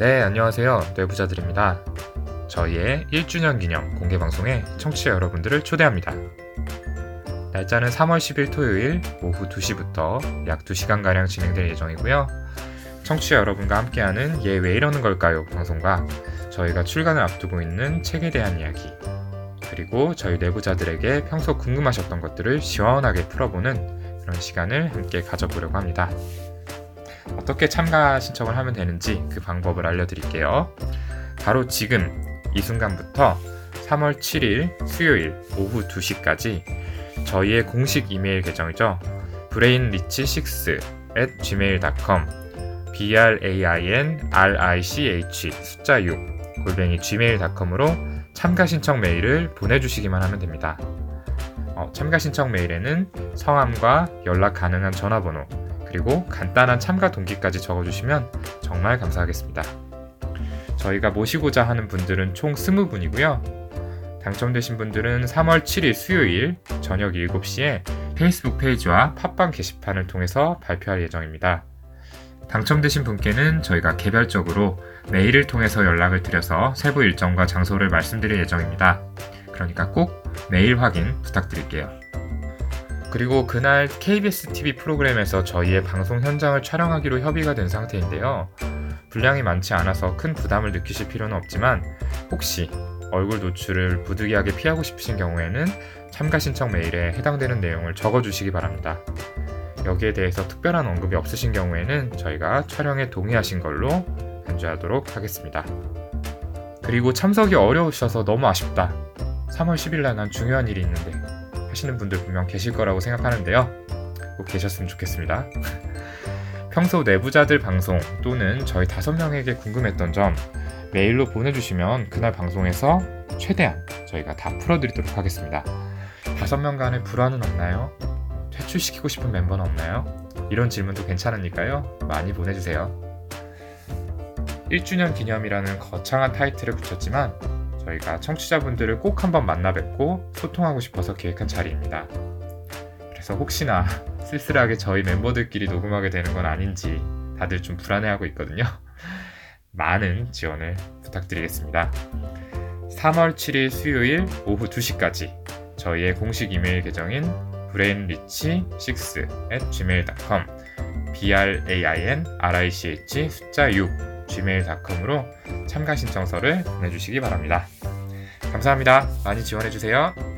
네, 안녕하세요. 뇌부자들입니다. 저희의 1주년 기념 공개 방송에 청취자 여러분들을 초대합니다. 날짜는 3월 10일 토요일 오후 2시부터 약 2시간가량 진행될 예정이고요. 청취자 여러분과 함께하는 얘 왜 이러는 걸까요? 방송과 저희가 출간을 앞두고 있는 책에 대한 이야기, 그리고 저희 내부자들에게 평소 궁금하셨던 것들을 시원하게 풀어보는 그런 시간을 함께 가져보려고 합니다. 어떻게 참가 신청을 하면 되는지 그 방법을 알려드릴게요. 바로 지금 이 순간부터 3월 7일 수요일 오후 2시까지 저희의 공식 이메일 계정이죠. brainrich6 at gmail.com brainrich 숫자 6 골뱅이 gmail.com으로 참가 신청 메일을 보내주시기만 하면 됩니다. 어, 참가 신청 메일에는 성함과 연락 가능한 전화번호 그리고 간단한 참가 동기까지 적어주시면 정말 감사하겠습니다. 저희가 모시고자 하는 분들은 총 20분이고요. 당첨되신 분들은 3월 7일 수요일 저녁 7시에 페이스북 페이지와 팟빵 게시판을 통해서 발표할 예정입니다. 당첨되신 분께는 저희가 개별적으로 메일을 통해서 연락을 드려서 세부 일정과 장소를 말씀드릴 예정입니다. 그러니까 꼭 메일 확인 부탁드릴게요. 그리고 그날 KBS TV 프로그램에서 저희의 방송 현장을 촬영하기로 협의가 된 상태인데요. 분량이 많지 않아서 큰 부담을 느끼실 필요는 없지만 혹시 얼굴 노출을 부득이하게 피하고 싶으신 경우에는 참가 신청 메일에 해당되는 내용을 적어주시기 바랍니다. 여기에 대해서 특별한 언급이 없으신 경우에는 저희가 촬영에 동의하신 걸로 간주하도록 하겠습니다. 그리고 참석이 어려우셔서 너무 아쉽다. 3월 10일 날 난 중요한 일이 있는데 하시는 분들 분명 계실 거라고 생각하는데요. 꼭 계셨으면 좋겠습니다. 평소 내부자들 방송 또는 저희 다섯 명에게 궁금했던 점 메일로 보내주시면 그날 방송에서 최대한 저희가 다 풀어드리도록 하겠습니다. 다섯 명 간의 불안은 없나요? 퇴출시키고 싶은 멤버는 없나요? 이런 질문도 괜찮으니까요. 많이 보내주세요. 1주년 기념이라는 거창한 타이틀을 붙였지만 저희가 청취자분들을 꼭 한번 만나 뵙고 소통하고 싶어서 계획한 자리입니다. 그래서 혹시나 쓸쓸하게 저희 멤버들끼리 녹음하게 되는 건 아닌지 다들 좀 불안해하고 있거든요. 많은 지원을 부탁드리겠습니다. 3월 7일 수요일 오후 2시까지 저희의 공식 이메일 계정인 brainrich6 at gmail.com brainrich 숫자 6 gmail.com으로 참가 신청서를 보내주시기 바랍니다. 감사합니다. 많이 지원해주세요.